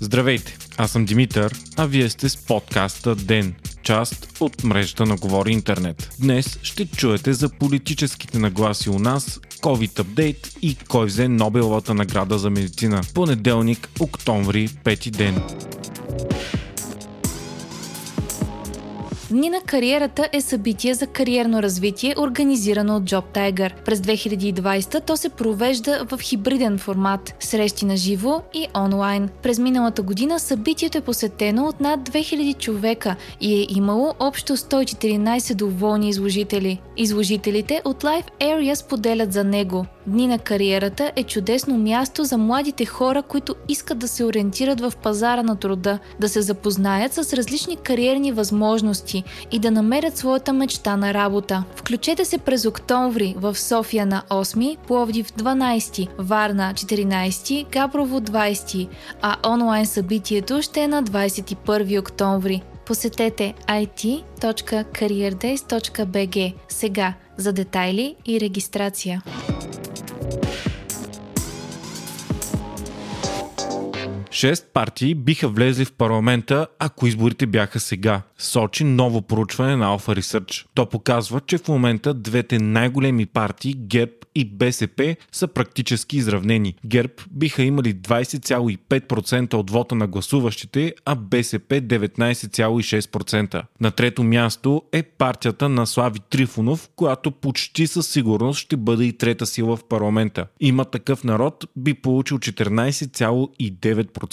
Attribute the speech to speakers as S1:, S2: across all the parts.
S1: Здравейте, аз съм Димитър, а вие сте с подкаста ДЕН, част от мрежата на Говори Интернет. Днес ще чуете за политическите нагласи у нас, COVID апдейт и кой взе Нобеловата награда за медицина. Понеделник, октомври, пети ден.
S2: Дни на кариерата е събитие за кариерно развитие, организирано от Job Tiger. През 2020 то се провежда в хибриден формат – срещи на живо и онлайн. През миналата година събитието е посетено от над 2000 човека и е имало общо 114 доволни изложители. Изложителите от Life Area споделят за него. Дни на кариерата е чудесно място за младите хора, които искат да се ориентират в пазара на труда, да се запознаят с различни кариерни възможности и да намерят своята мечта на работа. Включете се през октомври в София на 8, Пловдив 12, Варна 14, Габрово 20, а онлайн събитието ще е на 21 октомври. Посетете it.careerdays.bg сега за детайли и регистрация.
S1: Шест партии биха влезли в парламента, ако изборите бяха сега. Сочи ново проучване на Alpha Research. То показва, че в момента двете най-големи партии, ГЕРБ и БСП са практически изравнени. ГЕРБ биха имали 20,5% от вота на гласуващите, а БСП 19,6%. На трето място е партията на Слави Трифонов, която почти със сигурност ще бъде и трета сила в парламента. Има такъв народ би получил 14,9%.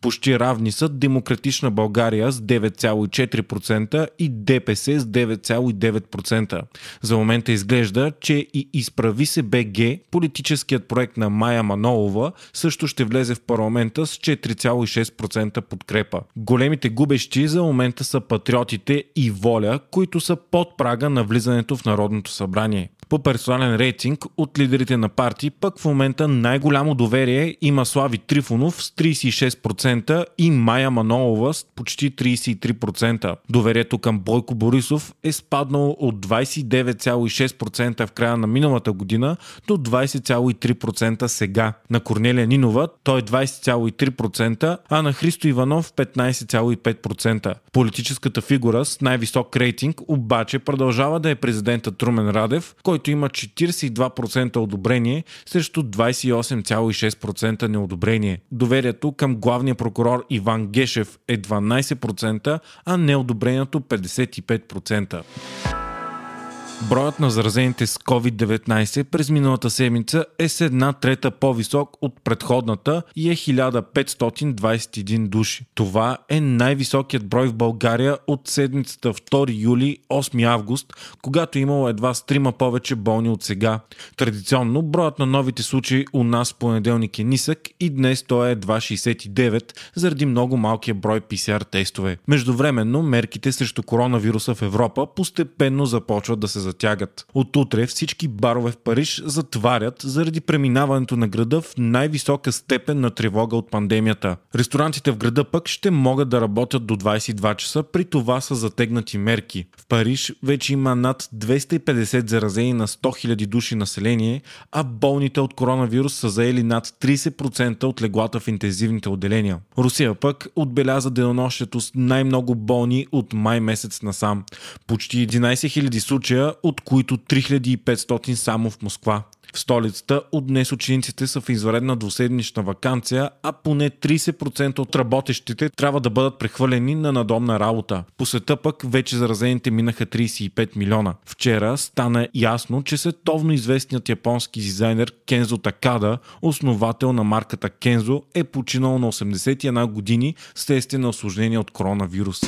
S1: Почти равни са Демократична България с 9,4% и ДПС с 9,9%. За момента изглежда, че и изправи се БГ, политическият проект на Майя Манолова, също ще влезе в парламента с 4,6% подкрепа. Големите губещи за момента са патриотите и воля, които са под прага на влизането в Народното събрание. По персонален рейтинг от лидерите на партии пък в момента най-голямо доверие има Слави Трифонов с 36% и Майя Манолова с почти 33%. Доверието към Бойко Борисов е спаднало от 29,6% в края на миналата година до 20,3% сега. На Корнелия Нинова той е 20,3%, а на Христо Иванов 15,5%. Политическата фигура с най-висок рейтинг обаче продължава да е президента Трумен Радев, който има 42% одобрение срещу 28,6% неодобрение. Доверието към главния прокурор Иван Гешев е 12%, а неодобрението 55%. Броят на заразените с COVID-19 през миналата седмица е с една трета по-висок от предходната и е 1521 души. Това е най-високият брой в България от седмицата 2 юли 8 август, когато е имало едва с трима повече болни от сега. Традиционно броят на новите случаи у нас в понеделник е нисък и днес той е едва 69 заради много малкия брой PCR тестове. Междувременно мерките срещу коронавируса в Европа постепенно започват да се затягат. От утре всички барове в Париж затварят заради преминаването на града в най-висока степен на тревога от пандемията. Ресторантите в града пък ще могат да работят до 22 часа, при това са затегнати мерки. В Париж вече има над 250 заразени на 100 000 души население, а болните от коронавирус са заели над 30% от леглата в интензивните отделения. Русия пък отбеляза денонощието с най-много болни от май месец насам. Почти 11 000 случая от които 3500 само в Москва. В столицата от днес учениците са в изваредна двуседмична вакансия, а поне 30% от работещите трябва да бъдат прехвърлени на надомна работа. По света пък вече заразените минаха 35 милиона. Вчера стана ясно, че световно известният японски дизайнер Кензо Такада, основател на марката Кензо, е починал на 81 години следствие на осложнение от коронавирус.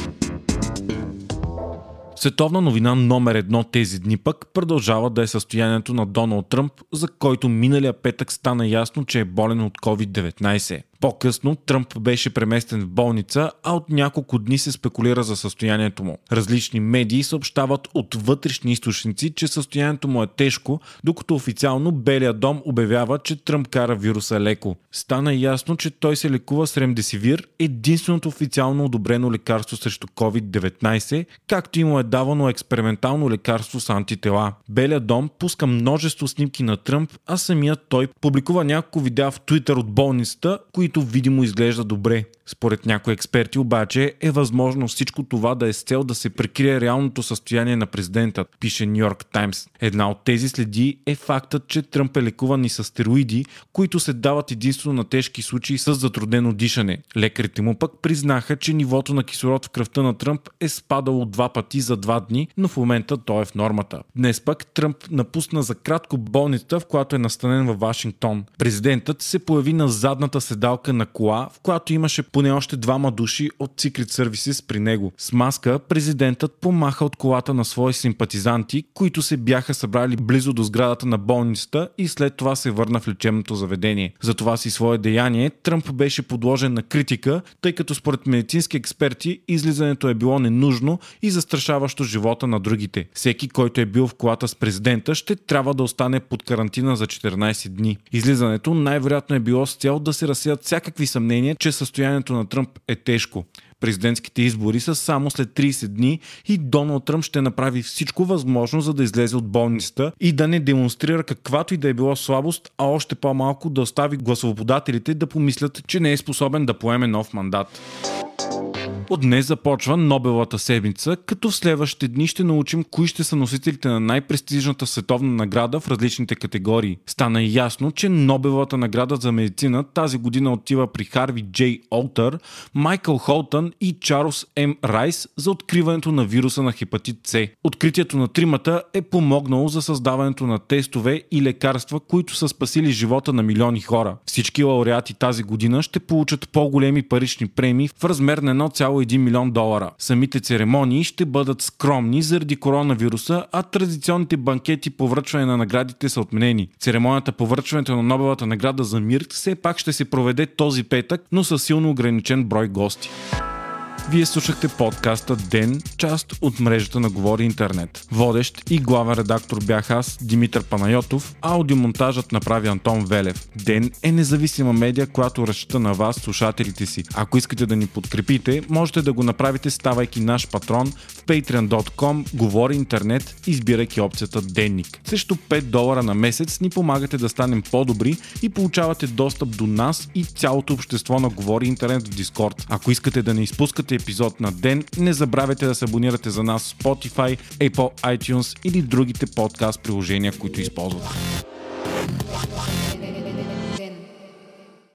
S1: Световна новина номер едно тези дни пък продължава да е състоянието на Доналд Тръмп, за който миналия петък стана ясно, че е болен от COVID-19. По-късно Тръмп беше преместен в болница, а от няколко дни се спекулира за състоянието му. Различни медии съобщават от вътрешни източници, че състоянието му е тежко, докато официално Белия дом обявява, че Тръмп кара вируса леко. Стана ясно, че той се лекува с ремдесивир, единственото официално одобрено лекарство срещу COVID-19, както и му е давано експериментално лекарство с антитела. Белия дом пуска множество снимки на Тръмп, а самият той публикува няколко видеа в Твитър от болницата, които които видимо изглежда добре. Според някои експерти обаче е възможно всичко това да е с цел да се прикрие реалното състояние на президента, пише Нью Йорк Таймс. Една от тези следи е фактът, че Тръмп е лекуван и с стероиди, които се дават единствено на тежки случаи с затруднено дишане. Лекарите му пък признаха, че нивото на кислород в кръвта на Тръмп е спадало два пъти за два дни, но в момента той е в нормата. Днес пък Тръмп напусна за кратко болницата, в която е настанен във Вашингтон. Президентът се появи на задната седалка на кола, в която имаше поне още двама души от Secret Services при него. С маска президентът помаха от колата на свои симпатизанти, които се бяха събрали близо до сградата на болницата и след това се върна в лечебното заведение. За това си свое деяние Тръмп беше подложен на критика, тъй като според медицински експерти излизането е било ненужно и застрашаващо живота на другите. Всеки, който е бил в колата с президента, ще трябва да остане под карантина за 14 дни. Излизането най-вероятно е било с цел да се разсеят всякакви съмнения, че състоянието на Тръмп е тежко. Президентските избори са само след 30 дни и Доналд Тръмп ще направи всичко възможно, за да излезе от болницата и да не демонстрира каквато и да е било слабост, а още по-малко да остави гласоводателите да помислят, че не е способен да поеме нов мандат. От днес започва Нобелата седмица, като в следващите дни ще научим кои ще са носителите на най-престижната световна награда в различните категории. Стана ясно, че Нобелата награда за медицина тази година отива при Харви Джей Олтър, Майкъл Холтън и Чарлз М. Райс за откриването на вируса на хепатит С. Откритието на тримата е помогнало за създаването на тестове и лекарства, които са спасили живота на милиони хора. Всички лауреати тази година ще получат по-големи парични премии в размер на 1,1 милион долара. Самите церемонии ще бъдат скромни заради коронавируса, а традиционните банкети по връчване на наградите са отменени. Церемонията по връчването на Нобелата награда за мир все пак ще се проведе този петък, но със силно ограничен брой гости. Вие слушахте подкаста Ден, част от мрежата на Говори Интернет. Водещ и главен редактор бях аз, Димитър Панайотов, аудиомонтажът направи Антон Велев. Ден е независима медия, която разчита на вас, слушателите си. Ако искате да ни подкрепите, можете да го направите ставайки наш патрон в patreon.com, Говори Интернет, избирайки опцията Денник. Също 5 долара на месец ни помагате да станем по-добри и получавате достъп до нас и цялото общество на Говори Интернет в Дискорд. Ако искате да не изпускате епизод на ден. Не забравяйте да се абонирате за нас в Spotify, Apple iTunes или другите подкаст приложения, които използвате.